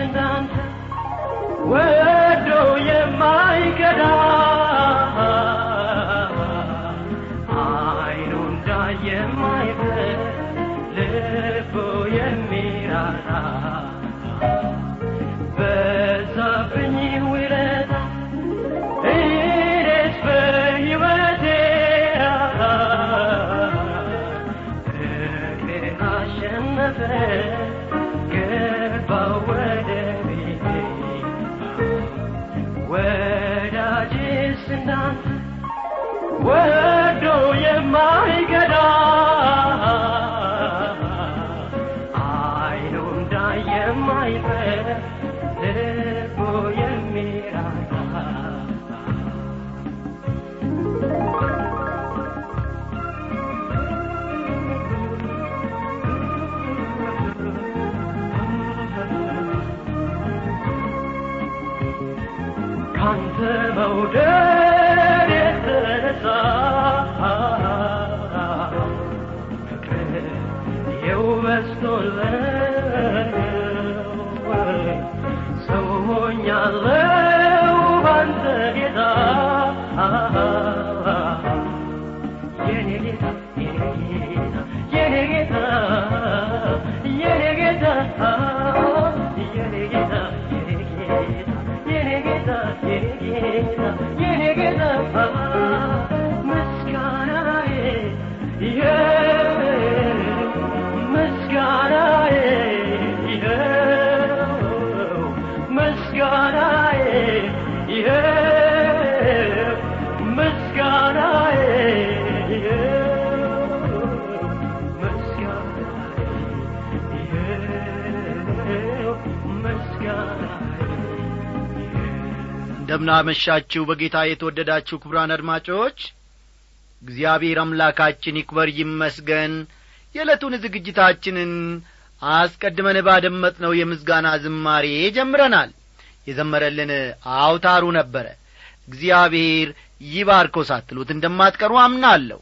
እንዳንተ ወዶ የማይከዳ አይኑ እንዳየ ከመውደድ የተነሳ ፍቅር የውበስቶል ሰው ሆኛለሁ። Krishna እንደምናመሻችሁ በጌታ የተወደዳችሁ ክቡራን አድማጮች እግዚአብሔር አምላካችን ይክበር ይመስገን። የዕለቱን ዝግጅታችንን አስቀድመን ባደመጥነው የምስጋና ዝማሬ ጀምረናል። የዘመረልን አውታሩ ነበረ። እግዚአብሔር ይባርኮ ሳትሉት እንደማትቀሩ አምናለሁ።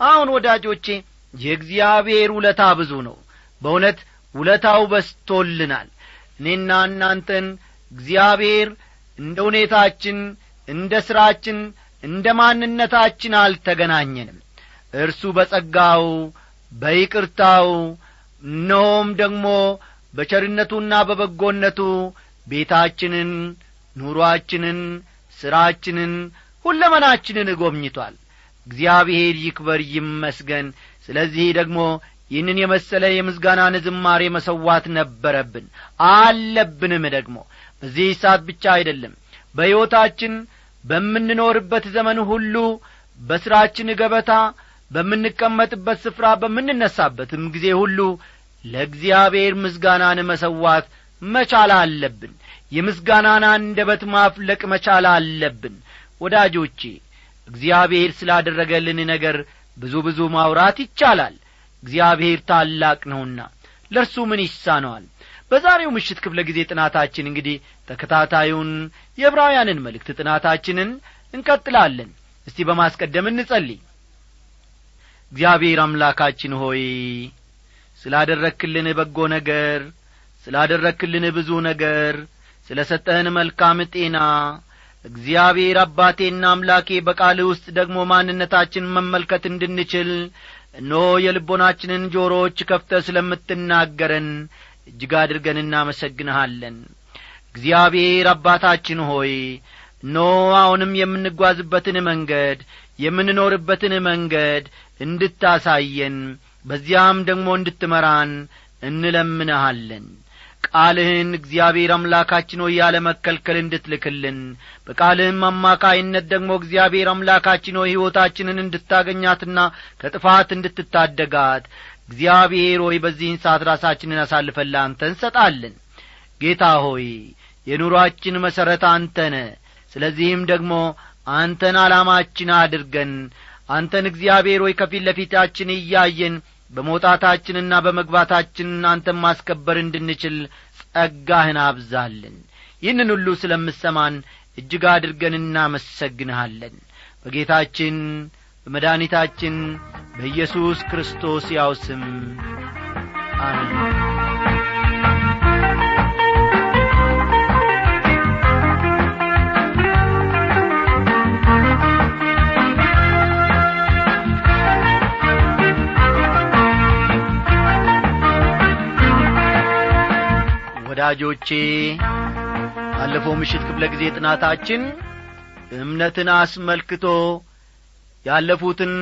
አሁን ወዳጆቼ የእግዚአብሔር ውለታ ብዙ ነው። በእውነት ውለታው በስቶልናል እኔና እናንተን እግዚአብሔር እንደ ሁኔታችን እንደ ሥራችን እንደ ማንነታችን አልተገናኘንም። እርሱ በጸጋው በይቅርታው እነሆም ደግሞ በቸርነቱና በበጎነቱ ቤታችንን ኑሮአችንን ሥራችንን ሁለመናችንን ጐብኝቷል እግዚአብሔር ይክበር ይመስገን። ስለዚህ ደግሞ ይህንን የመሰለ የምስጋናን ዝማሬ መሰዋት ነበረብን። አለብንም ደግሞ በዚህ ሰዓት ብቻ አይደለም። በሕይወታችን በምንኖርበት ዘመን ሁሉ በሥራችን ገበታ በምንቀመጥበት ስፍራ በምንነሳበትም ጊዜ ሁሉ ለእግዚአብሔር ምስጋናን መሰዋት መቻል አለብን። የምስጋናን አንደበት ማፍለቅ መቻል አለብን። ወዳጆቼ እግዚአብሔር ስላደረገልን ነገር ብዙ ብዙ ማውራት ይቻላል። እግዚአብሔር ታላቅ ነውና ለእርሱ ምን ይሳነዋል በዛሬው ምሽት ክፍለ ጊዜ ጥናታችን እንግዲህ ተከታታዩን የዕብራውያንን መልእክት ጥናታችንን እንቀጥላለን። እስቲ በማስቀደም እንጸልይ። እግዚአብሔር አምላካችን ሆይ ስላደረክልን በጎ ነገር ስላደረክልን ብዙ ነገር ስለ ሰጠህን መልካም ጤና እግዚአብሔር አባቴና አምላኬ በቃል ውስጥ ደግሞ ማንነታችን መመልከት እንድንችል እነሆ የልቦናችንን ጆሮዎች ከፍተ ስለምትናገረን እጅግ አድርገን እናመሰግንሃለን። እግዚአብሔር አባታችን ሆይ ኖ አሁንም የምንጓዝበትን መንገድ የምንኖርበትን መንገድ እንድታሳየን በዚያም ደግሞ እንድትመራን እንለምንሃለን። ቃልህን እግዚአብሔር አምላካችን ሆይ ያለ መከልከል እንድትልክልን በቃልህም አማካይነት ደግሞ እግዚአብሔር አምላካችን ሆይ ሕይወታችንን እንድታገኛትና ከጥፋት እንድትታደጋት እግዚአብሔር ሆይ በዚህን ሰዓት ራሳችንን አሳልፈን ለአንተ እንሰጣለን። ጌታ ሆይ የኑሮአችን መሠረት አንተነ ስለዚህም ደግሞ አንተን ዓላማችን አድርገን አንተን እግዚአብሔር ሆይ ከፊት ለፊታችን እያየን በመውጣታችንና በመግባታችን አንተን ማስከበር እንድንችል ጸጋህን አብዛልን። ይህንን ሁሉ ስለምሰማን እጅግ አድርገን እናመሰግንሃለን። በጌታችን በመድኃኒታችን በኢየሱስ ክርስቶስ ያው ስም አሜን። ወዳጆቼ ባለፈው ምሽት ክፍለ ጊዜ ጥናታችን እምነትን አስመልክቶ ያለፉትን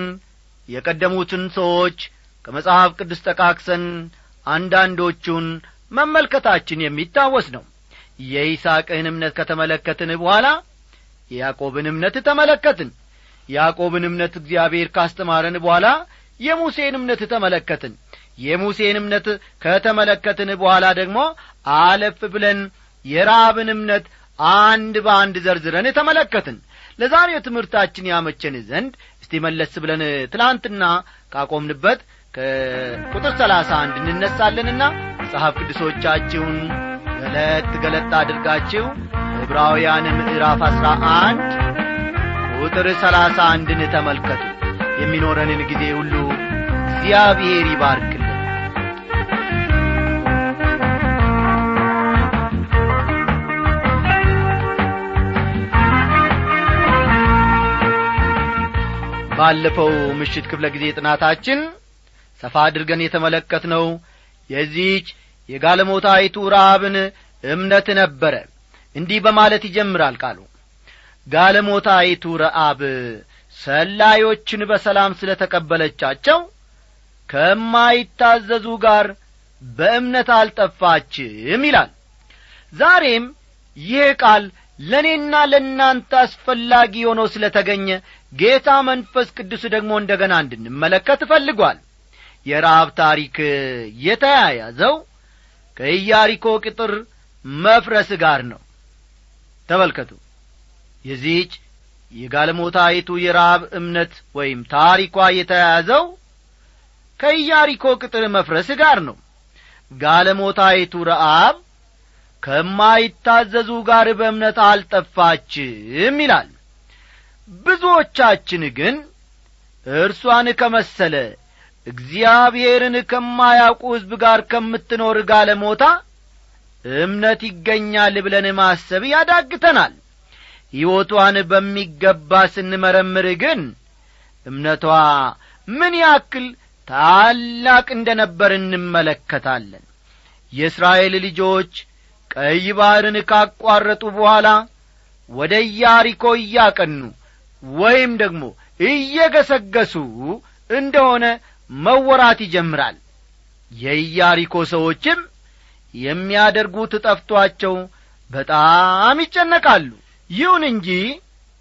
የቀደሙትን ሰዎች ከመጽሐፍ ቅዱስ ጠቃቅሰን አንዳንዶቹን መመልከታችን የሚታወስ ነው። የይስቅን እምነት ከተመለከትን በኋላ የያዕቆብን እምነት ተመለከትን። ያዕቆብን እምነት እግዚአብሔር ካስተማረን በኋላ የሙሴን እምነት ተመለከትን። የሙሴን እምነት ከተመለከትን በኋላ ደግሞ አለፍ ብለን የራብን እምነት አንድ በአንድ ዘርዝረን ተመለከትን ለዛሬው ትምህርታችን ያመቸን ዘንድ እስቲ መለስ ብለን ትላንትና ካቆምንበት ከቁጥር ሰላሳ አንድ እንነሳለንና መጽሐፍ ቅዱሶቻችሁን ገለጥ ገለጥ አድርጋችሁ ዕብራውያን ምዕራፍ አሥራ አንድ ቁጥር ሰላሳ አንድን ተመልከቱ። የሚኖረንን ጊዜ ሁሉ እግዚአብሔር ይባርክልን ባለፈው ምሽት ክፍለ ጊዜ ጥናታችን ሰፋ አድርገን የተመለከትነው የዚህች የጋለሞታይቱ ራብን እምነት ነበረ። እንዲህ በማለት ይጀምራል ቃሉ። ጋለሞታይቱ ረአብ ሰላዮችን በሰላም ስለ ተቀበለቻቸው ከማይታዘዙ ጋር በእምነት አልጠፋችም ይላል። ዛሬም ይህ ቃል ለእኔና ለእናንተ አስፈላጊ ሆኖ ስለ ተገኘ ጌታ መንፈስ ቅዱስ ደግሞ እንደ ገና እንድንመለከት እፈልጓል የረአብ ታሪክ የተያያዘው ከኢያሪኮ ቅጥር መፍረስ ጋር ነው። ተመልከቱ። የዚህች የጋለሞታይቱ የረአብ እምነት ወይም ታሪኳ የተያያዘው ከኢያሪኮ ቅጥር መፍረስ ጋር ነው። ጋለሞታይቱ ረአብ ከማይታዘዙ ጋር በእምነት አልጠፋችም ይላል። ብዙዎቻችን ግን እርሷን ከመሰለ እግዚአብሔርን ከማያውቁ ሕዝብ ጋር ከምትኖር ጋለሞታ እምነት ይገኛል ብለን ማሰብ ያዳግተናል። ሕይወቷን በሚገባ ስንመረምር ግን እምነቷ ምን ያክል ታላቅ እንደ ነበር እንመለከታለን። የእስራኤል ልጆች ቀይ ባሕርን ካቋረጡ በኋላ ወደ ኢያሪኮ እያቀኑ ወይም ደግሞ እየገሰገሱ እንደሆነ መወራት ይጀምራል። የኢያሪኮ ሰዎችም የሚያደርጉት ጠፍቶአቸው በጣም ይጨነቃሉ። ይሁን እንጂ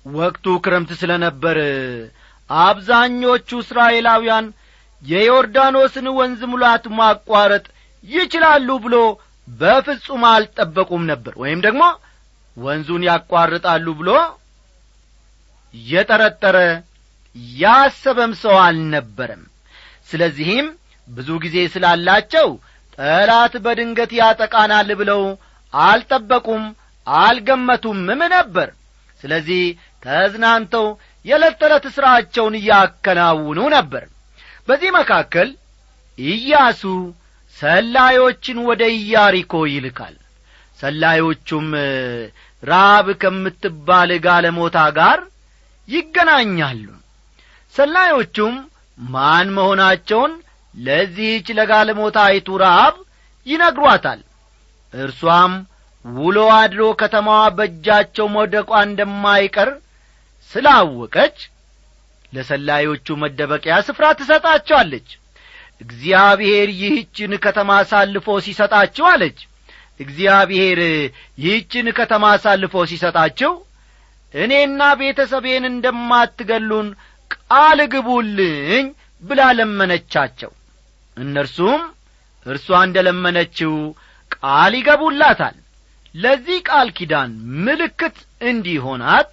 ወቅቱ ክረምት ስለ ነበር አብዛኞቹ እስራኤላውያን የዮርዳኖስን ወንዝ ሙላት ማቋረጥ ይችላሉ ብሎ በፍጹም አልጠበቁም ነበር። ወይም ደግሞ ወንዙን ያቋርጣሉ ብሎ የጠረጠረ ያሰበም ሰው አልነበረም። ስለዚህም ብዙ ጊዜ ስላላቸው ጠላት በድንገት ያጠቃናል ብለው አልጠበቁም አልገመቱምም ነበር። ስለዚህ ተዝናንተው የዕለት ተዕለት ሥራቸውን እያከናውኑ ነበር። በዚህ መካከል ኢያሱ ሰላዮችን ወደ ኢያሪኮ ይልካል። ሰላዮቹም ራብ ከምትባል ጋለሞታ ጋር ይገናኛሉ። ሰላዮቹም ማን መሆናቸውን ለዚህች ለጋለሞታይቱ ረአብ ይነግሯታል። እርሷም ውሎ አድሮ ከተማዋ በእጃቸው መውደቋ እንደማይቀር ስላወቀች ለሰላዮቹ መደበቂያ ስፍራ ትሰጣቸዋለች እግዚአብሔር ይህችን ከተማ አሳልፎ ሲሰጣችሁ አለች። እግዚአብሔር ይህችን ከተማ አሳልፎ ሲሰጣችሁ እኔና ቤተሰቤን እንደማትገሉን ቃል ግቡልኝ ብላ ለመነቻቸው። እነርሱም እርሷ እንደ ለመነችው ቃል ይገቡላታል። ለዚህ ቃል ኪዳን ምልክት እንዲሆናት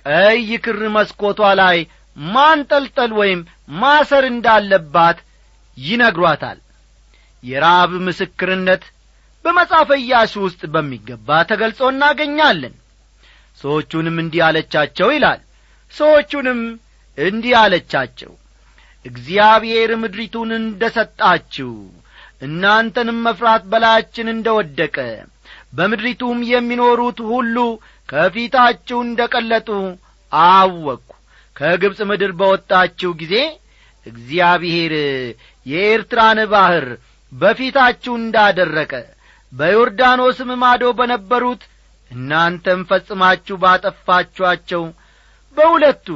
ቀይ ክር መስኮቷ ላይ ማንጠልጠል ወይም ማሰር እንዳለባት ይነግሯታል። የራብ ምስክርነት በመጽሐፈ ኢያሱ ውስጥ በሚገባ ተገልጾ እናገኛለን። ሰዎቹንም እንዲህ አለቻቸው ይላል። ሰዎቹንም እንዲህ አለቻቸው እግዚአብሔር ምድሪቱን እንደ ሰጣችሁ እናንተንም መፍራት በላያችን እንደ ወደቀ በምድሪቱም የሚኖሩት ሁሉ ከፊታችሁ እንደ ቀለጡ አወቅሁ። ከግብፅ ምድር በወጣችሁ ጊዜ እግዚአብሔር የኤርትራን ባሕር በፊታችሁ እንዳደረቀ በዮርዳኖስም ማዶ በነበሩት እናንተም ፈጽማችሁ ባጠፋችኋቸው በሁለቱ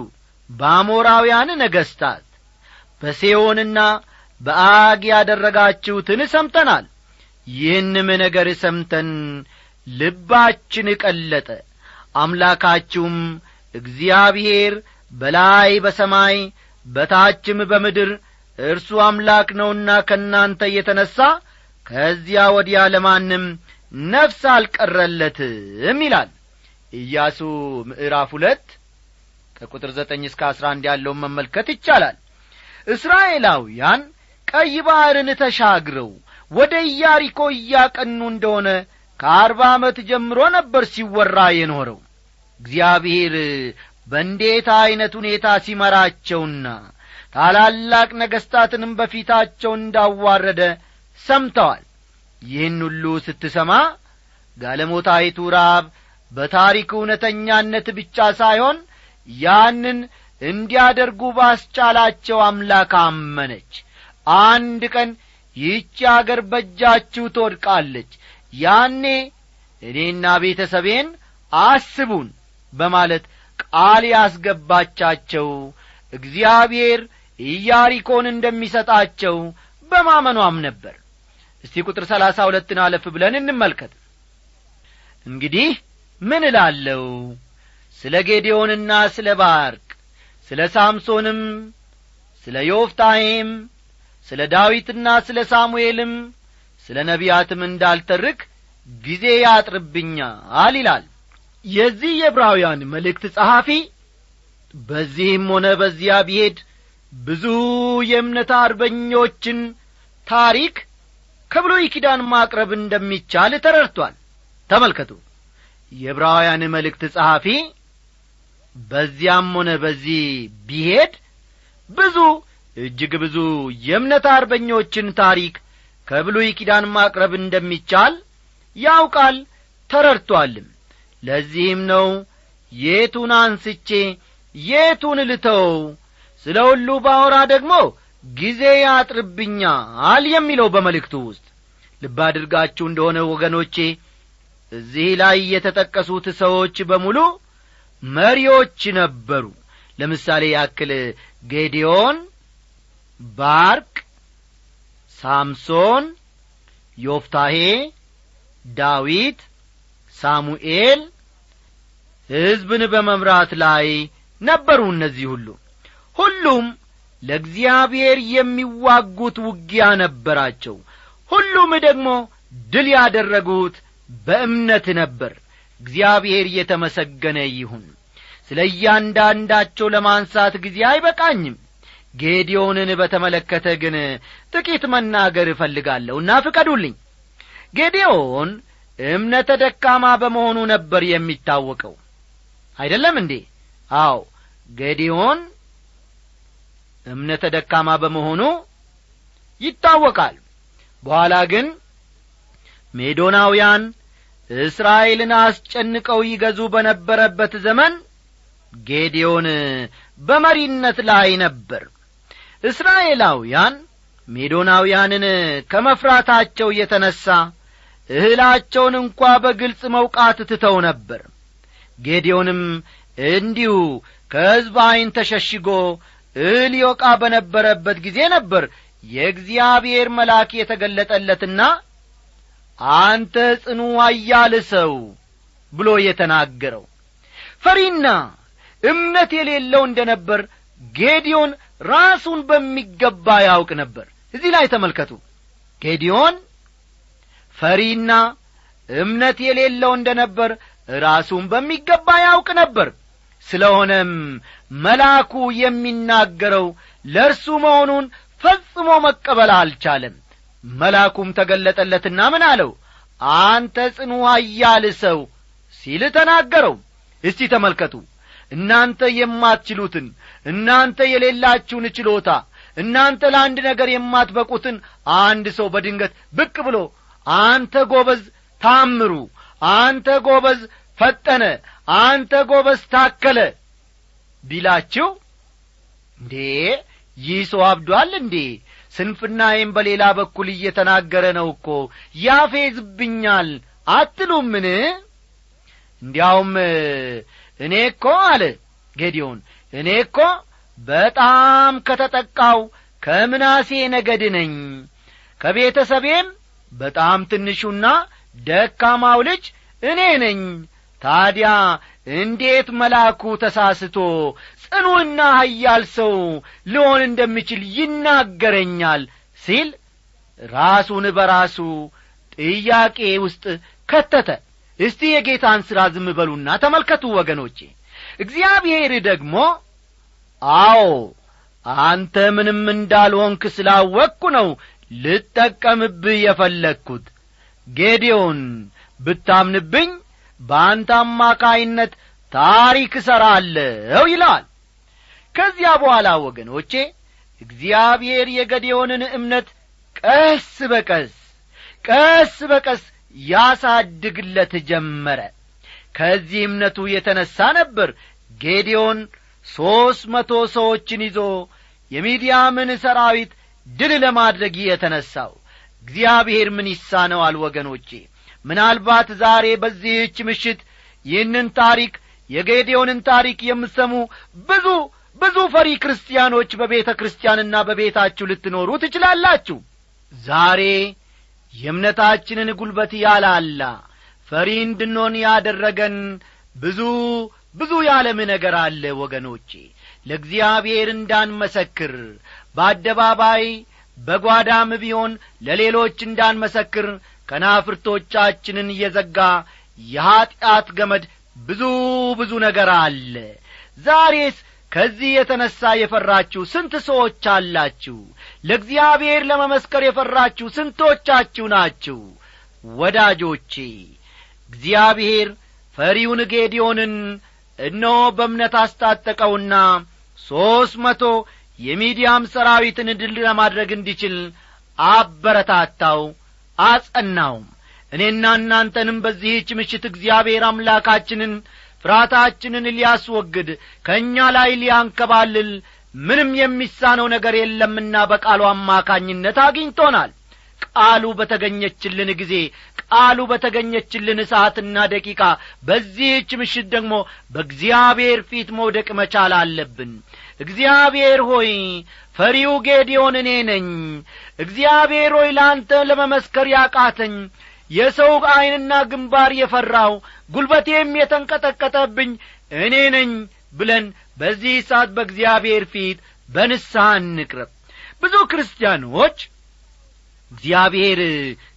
በአሞራውያን ነገሥታት በሴዮንና በአግ ያደረጋችሁትን ሰምተናል። ይህንም ነገር ሰምተን ልባችን ቀለጠ። አምላካችሁም እግዚአብሔር በላይ በሰማይ በታችም በምድር እርሱ አምላክ ነውና ከእናንተ የተነሣ ከዚያ ወዲያ ለማንም ነፍስ አልቀረለትም ይላል። ኢያሱ ምዕራፍ ሁለት ከቁጥር ዘጠኝ እስከ አስራ አንድ ያለውን መመልከት ይቻላል። እስራኤላውያን ቀይ ባሕርን ተሻግረው ወደ ኢያሪኮ እያቀኑ እንደሆነ ከአርባ ዓመት ጀምሮ ነበር ሲወራ የኖረው። እግዚአብሔር በእንዴት ዐይነት ሁኔታ ሲመራቸውና ታላላቅ ነገሥታትንም በፊታቸው እንዳዋረደ ሰምተዋል። ይህን ሁሉ ስትሰማ ጋለሞታይቱ ራብ በታሪክ እውነተኛነት ብቻ ሳይሆን ያንን እንዲያደርጉ ባስቻላቸው አምላክ አመነች። አንድ ቀን ይህች አገር በእጃችሁ ትወድቃለች። ያኔ እኔና ቤተሰቤን አስቡን በማለት ቃል ያስገባቻቸው እግዚአብሔር ኢያሪኮን እንደሚሰጣቸው በማመኗም ነበር። እስቲ ቁጥር ሰላሳ ሁለትን አለፍ ብለን እንመልከት። እንግዲህ ምን እላለሁ? ስለ ጌዴዎንና ስለ ባርቅ ስለ ሳምሶንም ስለ ዮፍታሔም ስለ ዳዊትና ስለ ሳሙኤልም ስለ ነቢያትም እንዳልተርክ ጊዜ ያጥርብኛል ይላል። የዚህ የዕብራውያን መልእክት ጸሐፊ በዚህም ሆነ በዚያ ቢሄድ ብዙ የእምነት አርበኞችን ታሪክ ከብሉይ ኪዳን ማቅረብ እንደሚቻል ተረድቷል። ተመልከቱ። የዕብራውያን መልእክት ጸሐፊ በዚያም ሆነ በዚህ ቢሄድ ብዙ እጅግ ብዙ የእምነት አርበኞችን ታሪክ ከብሉይ ኪዳን ማቅረብ እንደሚቻል ያውቃል ተረድቶአልም ለዚህም ነው የቱን አንስቼ የቱን ልተው ስለ ሁሉ ባወራ ደግሞ ጊዜ ያጥርብኛል የሚለው በመልእክቱ ውስጥ። ልብ አድርጋችሁ እንደሆነ ወገኖቼ እዚህ ላይ የተጠቀሱት ሰዎች በሙሉ መሪዎች ነበሩ። ለምሳሌ ያክል ጌዲዮን ባርቅ ሳምሶን ዮፍታሄ ዳዊት ሳሙኤል ሕዝብን በመምራት ላይ ነበሩ እነዚህ ሁሉ ሁሉም ለእግዚአብሔር የሚዋጉት ውጊያ ነበራቸው። ሁሉም ደግሞ ድል ያደረጉት በእምነት ነበር። እግዚአብሔር እየተመሰገነ ይሁን። ስለ እያንዳንዳቸው ለማንሳት ጊዜ አይበቃኝም። ጌዲዮንን በተመለከተ ግን ጥቂት መናገር እፈልጋለሁና ፍቀዱልኝ። ጌዲዮን እምነተ ደካማ በመሆኑ ነበር የሚታወቀው። አይደለም እንዴ? አዎ ጌዲዮን እምነተ ደካማ በመሆኑ ይታወቃል። በኋላ ግን ሜዶናውያን እስራኤልን አስጨንቀው ይገዙ በነበረበት ዘመን ጌዲዮን በመሪነት ላይ ነበር። እስራኤላውያን ሜዶናውያንን ከመፍራታቸው የተነሣ እህላቸውን እንኳ በግልጽ መውቃት ትተው ነበር። ጌዲዮንም እንዲሁ ከሕዝብ ዐይን ተሸሽጎ እህል ይወቃ በነበረበት ጊዜ ነበር የእግዚአብሔር መልአክ የተገለጠለትና አንተ ጽኑ ኃያል ሰው ብሎ የተናገረው። ፈሪና እምነት የሌለው እንደ ነበር ጌዲዮን ራሱን በሚገባ ያውቅ ነበር። እዚህ ላይ ተመልከቱ። ጌዲዮን ፈሪና እምነት የሌለው እንደ ነበር ራሱን በሚገባ ያውቅ ነበር። ስለሆነም መልአኩ የሚናገረው ለእርሱ መሆኑን ፈጽሞ መቀበል አልቻለም። መልአኩም ተገለጠለትና ምን አለው? አንተ ጽኑ ኃያል ሰው ሲል ተናገረው። እስቲ ተመልከቱ። እናንተ የማትችሉትን እናንተ የሌላችሁን ችሎታ እናንተ ለአንድ ነገር የማትበቁትን አንድ ሰው በድንገት ብቅ ብሎ አንተ ጐበዝ ታምሩ አንተ ጐበዝ ፈጠነ አንተ ጐበዝ ታከለ ቢላችሁ እንዴ? ይህ ሰው አብዷል እንዴ? ስንፍናዬም በሌላ በኩል እየተናገረ ነው እኮ። ያፌዝብኛል አትሉምን? እንዲያውም እኔ እኮ አለ ጌዲዮን እኔ እኮ በጣም ከተጠቃው ከምናሴ ነገድ ነኝ። ከቤተሰቤም በጣም ትንሹና ደካማው ልጅ እኔ ነኝ ታዲያ እንዴት መልአኩ ተሳስቶ ጽኑና ሀያል ሰው ልሆን እንደሚችል ይናገረኛል? ሲል ራሱን በራሱ ጥያቄ ውስጥ ከተተ። እስቲ የጌታን ሥራ ዝም በሉና ተመልከቱ ወገኖቼ። እግዚአብሔር ደግሞ አዎ አንተ ምንም እንዳልሆንክ ስላወቅኩ ነው ልጠቀምብህ የፈለግሁት ጌዲዮን ብታምንብኝ በአንተ አማካይነት ታሪክ እሠራለሁ ይለዋል ከዚያ በኋላ ወገኖቼ እግዚአብሔር የገዴዮንን እምነት ቀስ በቀስ ቀስ በቀስ ያሳድግለት ጀመረ። ከዚህ እምነቱ የተነሣ ነበር ጌዲዮን ሦስት መቶ ሰዎችን ይዞ የሚዲያምን ሰራዊት ድል ለማድረግ የተነሣው እግዚአብሔር ምን ይሳነዋል ወገኖቼ ምናልባት ዛሬ በዚህች ምሽት ይህንን ታሪክ የጌዴዎንን ታሪክ የምሰሙ ብዙ ብዙ ፈሪ ክርስቲያኖች በቤተ ክርስቲያንና በቤታችሁ ልትኖሩ ትችላላችሁ። ዛሬ የእምነታችንን ጒልበት ያላላ ፈሪ እንድንሆን ያደረገን ብዙ ብዙ ያለም ነገር አለ ወገኖቼ። ለእግዚአብሔር እንዳንመሰክር በአደባባይ በጓዳም ቢሆን ለሌሎች እንዳንመሰክር ከናፍርቶቻችንን እየዘጋ የኀጢአት ገመድ ብዙ ብዙ ነገር አለ። ዛሬስ ከዚህ የተነሣ የፈራችሁ ስንት ሰዎች አላችሁ? ለእግዚአብሔር ለመመስከር የፈራችሁ ስንቶቻችሁ ናችሁ? ወዳጆቼ እግዚአብሔር ፈሪውን ጌዲዮንን እነሆ በእምነት አስታጠቀውና ሦስት መቶ የሚዲያም ሰራዊትን ድል ለማድረግ እንዲችል አበረታታው አጸናውም። እኔና እናንተንም በዚህች ምሽት እግዚአብሔር አምላካችንን ፍርሃታችንን ሊያስወግድ ከእኛ ላይ ሊያንከባልል ምንም የሚሳነው ነገር የለምና በቃሉ አማካኝነት አግኝቶናል። ቃሉ በተገኘችልን ጊዜ ቃሉ በተገኘችልን ሰዓትና ደቂቃ በዚህች ምሽት ደግሞ በእግዚአብሔር ፊት መውደቅ መቻል አለብን እግዚአብሔር ሆይ ፈሪው ጌዲዮን እኔ ነኝ። እግዚአብሔር ሆይ ለአንተ ለመመስከር ያቃተኝ የሰው ዐይንና ግንባር የፈራው ጒልበቴም የተንቀጠቀጠብኝ እኔ ነኝ ብለን በዚህ ሰዓት በእግዚአብሔር ፊት በንስሐ እንቅረብ። ብዙ ክርስቲያኖች እግዚአብሔር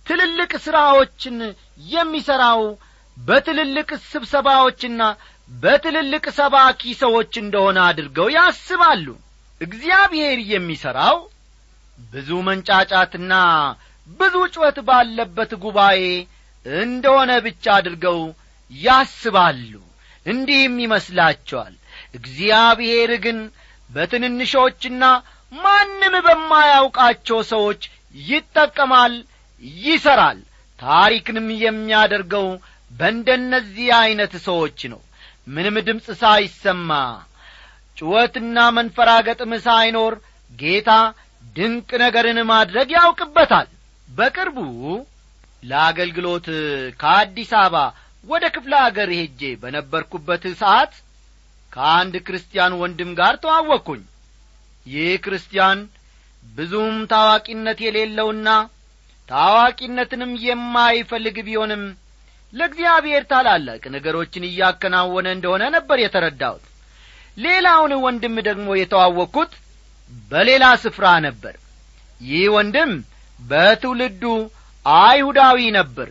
ትልልቅ ሥራዎችን የሚሠራው በትልልቅ ስብሰባዎችና በትልልቅ ሰባኪ ሰዎች እንደሆነ አድርገው ያስባሉ። እግዚአብሔር የሚሠራው ብዙ መንጫጫትና ብዙ ጩኸት ባለበት ጉባኤ እንደሆነ ብቻ አድርገው ያስባሉ። እንዲህም ይመስላቸዋል። እግዚአብሔር ግን በትንንሾችና ማንም በማያውቃቸው ሰዎች ይጠቀማል ይሠራል ታሪክንም የሚያደርገው በእንደነዚህ ዐይነት ሰዎች ነው ምንም ድምፅ ሳይሰማ ጩኸትና መንፈራገጥም ሳይኖር ጌታ ድንቅ ነገርን ማድረግ ያውቅበታል። በቅርቡ ለአገልግሎት ከአዲስ አበባ ወደ ክፍለ አገር ሄጄ በነበርኩበት ሰዓት ከአንድ ክርስቲያን ወንድም ጋር ተዋወቅኩኝ። ይህ ክርስቲያን ብዙም ታዋቂነት የሌለውና ታዋቂነትንም የማይፈልግ ቢሆንም ለእግዚአብሔር ታላላቅ ነገሮችን እያከናወነ እንደሆነ ነበር የተረዳሁት። ሌላውን ወንድም ደግሞ የተዋወቅኩት በሌላ ስፍራ ነበር። ይህ ወንድም በትውልዱ አይሁዳዊ ነበር።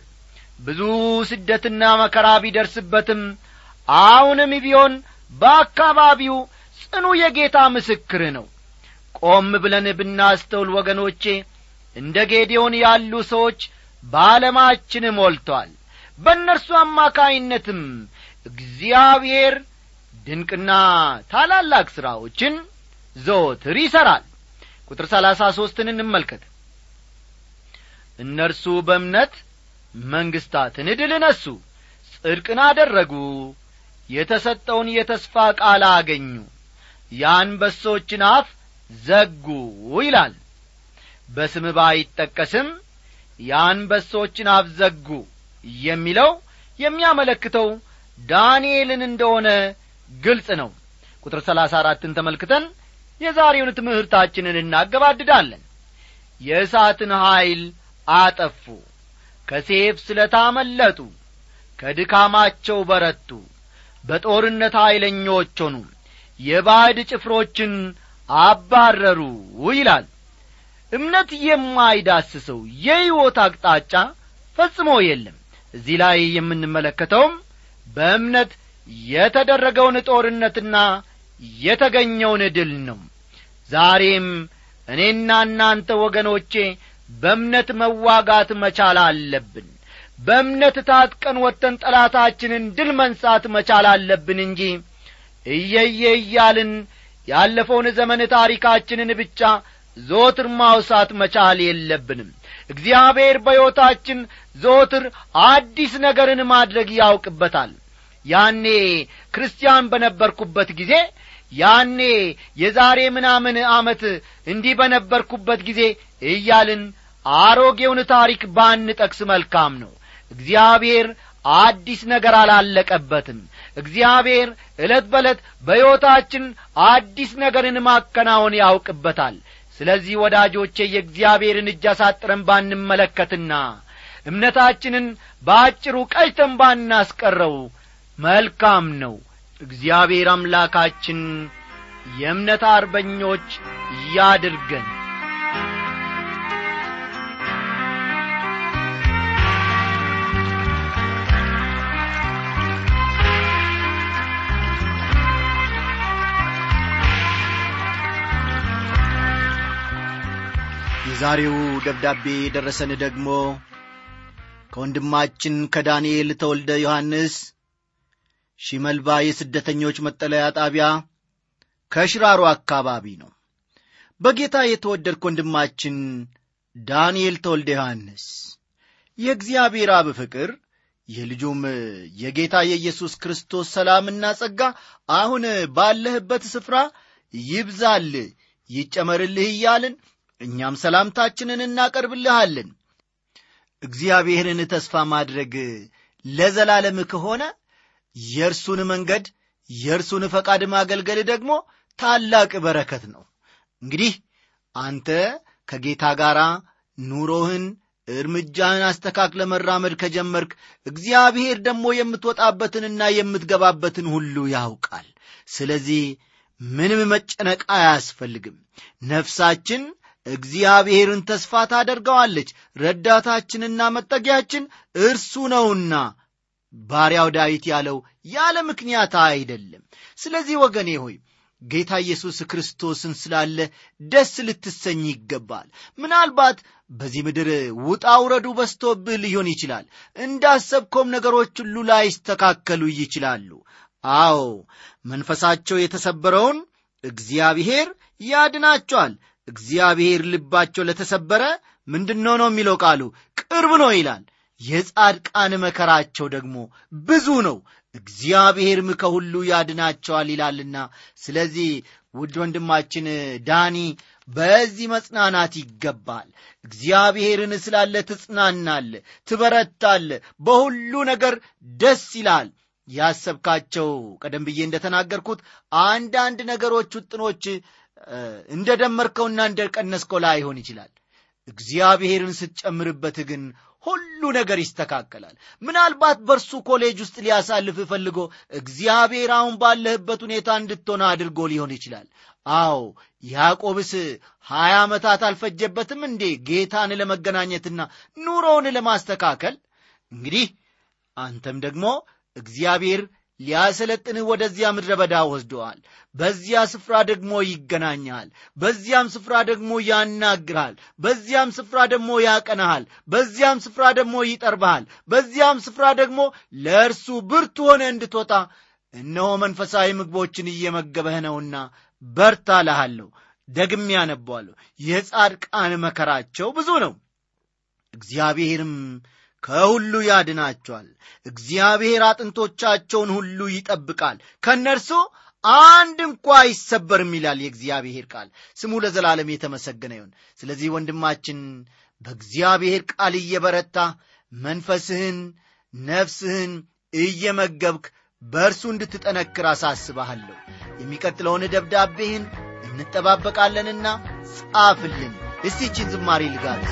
ብዙ ስደትና መከራ ቢደርስበትም አሁንም ቢሆን በአካባቢው ጽኑ የጌታ ምስክር ነው። ቆም ብለን ብናስተውል ወገኖቼ እንደ ጌዴዎን ያሉ ሰዎች በዓለማችን ሞልተዋል በእነርሱ አማካይነትም እግዚአብሔር ድንቅና ታላላቅ ሥራዎችን ዘወትር ይሠራል። ቁጥር ሰላሳ ሦስትን እንመልከት። እነርሱ በእምነት መንግሥታትን ድል ነሱ ጽድቅን አደረጉ የተሰጠውን የተስፋ ቃል አገኙ የአንበሶችን አፍ ዘጉ ይላል። በስም ባይጠቀስም የአንበሶችን አፍ ዘጉ የሚለው የሚያመለክተው ዳንኤልን እንደሆነ ግልጽ ነው። ቁጥር ሰላሳ አራትን ተመልክተን የዛሬውን ትምህርታችንን እናገባድዳለን። የእሳትን ኀይል አጠፉ ከሴፍ ስለታመለጡ ከድካማቸው በረቱ በጦርነት ኀይለኞች ሆኑ የባዕድ ጭፍሮችን አባረሩ ይላል። እምነት የማይዳስሰው የሕይወት አቅጣጫ ፈጽሞ የለም እዚህ ላይ የምንመለከተውም በእምነት የተደረገውን ጦርነትና የተገኘውን ድል ነው። ዛሬም እኔና እናንተ ወገኖቼ በእምነት መዋጋት መቻል አለብን። በእምነት ታጥቀን ወጥተን ጠላታችንን ድል መንሳት መቻል አለብን እንጂ እየየ እያልን ያለፈውን ዘመን ታሪካችንን ብቻ ዞትር ማውሳት መቻል የለብንም እግዚአብሔር በሕይወታችን ዞትር አዲስ ነገርን ማድረግ ያውቅበታል። ያኔ ክርስቲያን በነበርኩበት ጊዜ ያኔ የዛሬ ምናምን ዓመት እንዲህ በነበርኩበት ጊዜ እያልን አሮጌውን ታሪክ ባንጠቅስ መልካም ነው። እግዚአብሔር አዲስ ነገር አላለቀበትም። እግዚአብሔር ዕለት በዕለት በሕይወታችን አዲስ ነገርን ማከናወን ያውቅበታል ስለዚህ ወዳጆቼ የእግዚአብሔርን እጅ አሳጥረን ባንመለከትና እምነታችንን በአጭሩ ቀጭተን ባናስቀረው መልካም ነው። እግዚአብሔር አምላካችን የእምነት አርበኞች ያድርገን የዛሬው ደብዳቤ የደረሰን ደግሞ ከወንድማችን ከዳንኤል ተወልደ ዮሐንስ ሺመልባ የስደተኞች መጠለያ ጣቢያ ከሽራሮ አካባቢ ነው። በጌታ የተወደድክ ወንድማችን ዳንኤል ተወልደ ዮሐንስ የእግዚአብሔር አብ ፍቅር የልጁም የጌታ የኢየሱስ ክርስቶስ ሰላምና ጸጋ አሁን ባለህበት ስፍራ ይብዛል ይጨመርልህ እያልን እኛም ሰላምታችንን እናቀርብልሃለን። እግዚአብሔርን ተስፋ ማድረግ ለዘላለም ከሆነ የእርሱን መንገድ የእርሱን ፈቃድ ማገልገል ደግሞ ታላቅ በረከት ነው። እንግዲህ አንተ ከጌታ ጋር ኑሮህን እርምጃህን አስተካክለ መራመድ ከጀመርክ እግዚአብሔር ደግሞ የምትወጣበትንና የምትገባበትን ሁሉ ያውቃል። ስለዚህ ምንም መጨነቅ አያስፈልግም። ነፍሳችን እግዚአብሔርን ተስፋ ታደርገዋለች። ረዳታችንና መጠጊያችን እርሱ ነውና። ባሪያው ዳዊት ያለው ያለ ምክንያት አይደለም። ስለዚህ ወገኔ ሆይ ጌታ ኢየሱስ ክርስቶስን ስላለ ደስ ልትሰኝ ይገባል። ምናልባት በዚህ ምድር ውጣ ውረዱ በስቶብህ ሊሆን ይችላል። እንዳሰብከውም ነገሮች ሁሉ ላይስተካከሉ ይችላሉ። አዎ መንፈሳቸው የተሰበረውን እግዚአብሔር ያድናቸዋል እግዚአብሔር ልባቸው ለተሰበረ ምንድነው ነው የሚለው ቃሉ? ቅርብ ነው ይላል። የጻድቃን መከራቸው ደግሞ ብዙ ነው። እግዚአብሔርም ከሁሉ ያድናቸዋል ይላልና። ስለዚህ ውድ ወንድማችን ዳኒ በዚህ መጽናናት ይገባል። እግዚአብሔርን ስላለ ትጽናናለ ትበረታለ በሁሉ ነገር ደስ ይላል። ያሰብካቸው ቀደም ብዬ እንደተናገርኩት አንዳንድ ነገሮች ውጥኖች እንደ ደመርከውና እንደ ቀነስከው ላይሆን ይችላል። እግዚአብሔርን ስትጨምርበት ግን ሁሉ ነገር ይስተካከላል። ምናልባት በእርሱ ኮሌጅ ውስጥ ሊያሳልፍ ፈልጎ እግዚአብሔር አሁን ባለህበት ሁኔታ እንድትሆነ አድርጎ ሊሆን ይችላል። አዎ ያዕቆብስ ሀያ ዓመታት አልፈጀበትም እንዴ? ጌታን ለመገናኘትና ኑሮውን ለማስተካከል። እንግዲህ አንተም ደግሞ እግዚአብሔር ሊያሰለጥንህ ወደዚያ ምድረ በዳ ወስዶሃል። በዚያ ስፍራ ደግሞ ይገናኝሃል በዚያም ስፍራ ደግሞ ያናግርሃል በዚያም ስፍራ ደግሞ ያቀናሃል። በዚያም ስፍራ ደግሞ ይጠርብሃል። በዚያም ስፍራ ደግሞ ለእርሱ ብርቱ ሆነ እንድትወጣ እነሆ መንፈሳዊ ምግቦችን እየመገበህ ነውና በርታ ልሃለሁ ደግም ያነቧለሁ የጻድቃን መከራቸው ብዙ ነው። እግዚአብሔርም ከሁሉ ያድናቸዋል። እግዚአብሔር አጥንቶቻቸውን ሁሉ ይጠብቃል። ከእነርሱ አንድ እንኳ አይሰበርም ይላል የእግዚአብሔር ቃል። ስሙ ለዘላለም የተመሰገነ ይሁን። ስለዚህ ወንድማችን በእግዚአብሔር ቃል እየበረታ መንፈስህን ነፍስህን እየመገብክ በእርሱ እንድትጠነክር አሳስባሃለሁ የሚቀጥለውን ደብዳቤህን እንጠባበቃለንና ጻፍልን። እስቲ ይህችን ዝማሬ ልጋብዝ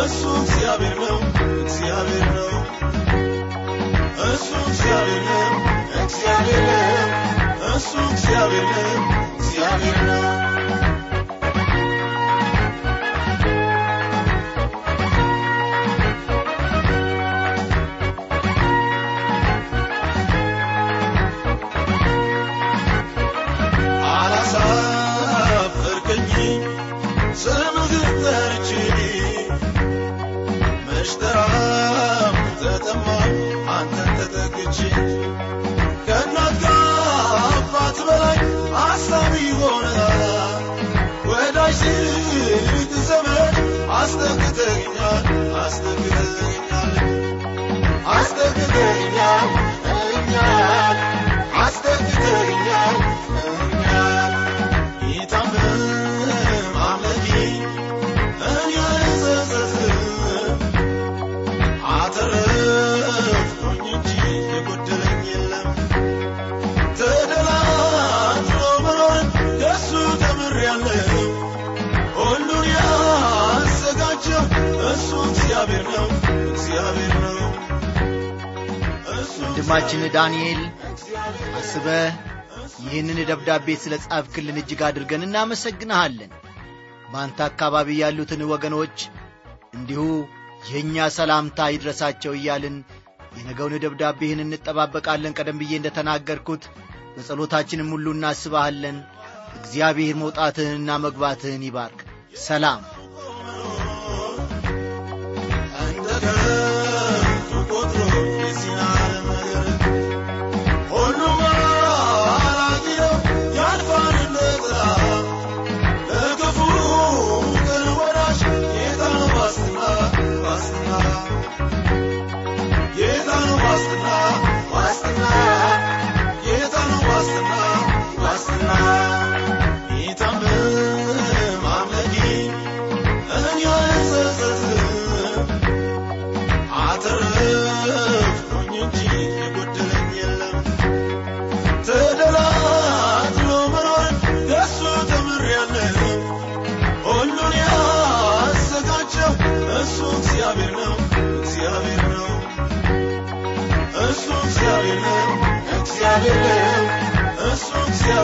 እሱ እግዚአብሔር ነው እግዚአብሔር ነው እሱ እግዚአብሔር ነው እግዚአብሔር ነው እሱ ተጠግቼ ከእናት በላይ አሳቢ ሆነሃል ወዳጅ ስልክ ዘመድ አስጠግተኛል ወንድማችን ዳንኤል አስበ ይህንን ደብዳቤ ስለ ጻፍክልን እጅግ አድርገን እናመሰግንሃለን። በአንተ አካባቢ ያሉትን ወገኖች እንዲሁ የእኛ ሰላምታ ይድረሳቸው እያልን የነገውን ደብዳቤህን እንጠባበቃለን። ቀደም ብዬ እንደ ተናገርኩት በጸሎታችንም ሁሉ እናስባሃለን እግዚአብሔር መውጣትህንና መግባትህን ይባርክ። ሰላም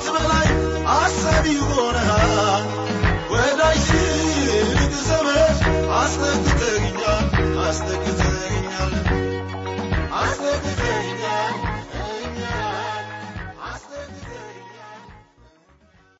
ከአባት በላይ አሳቢ ሆነሃል ወዳጅ ዘመድ አስጠግተኛል አስጠግተ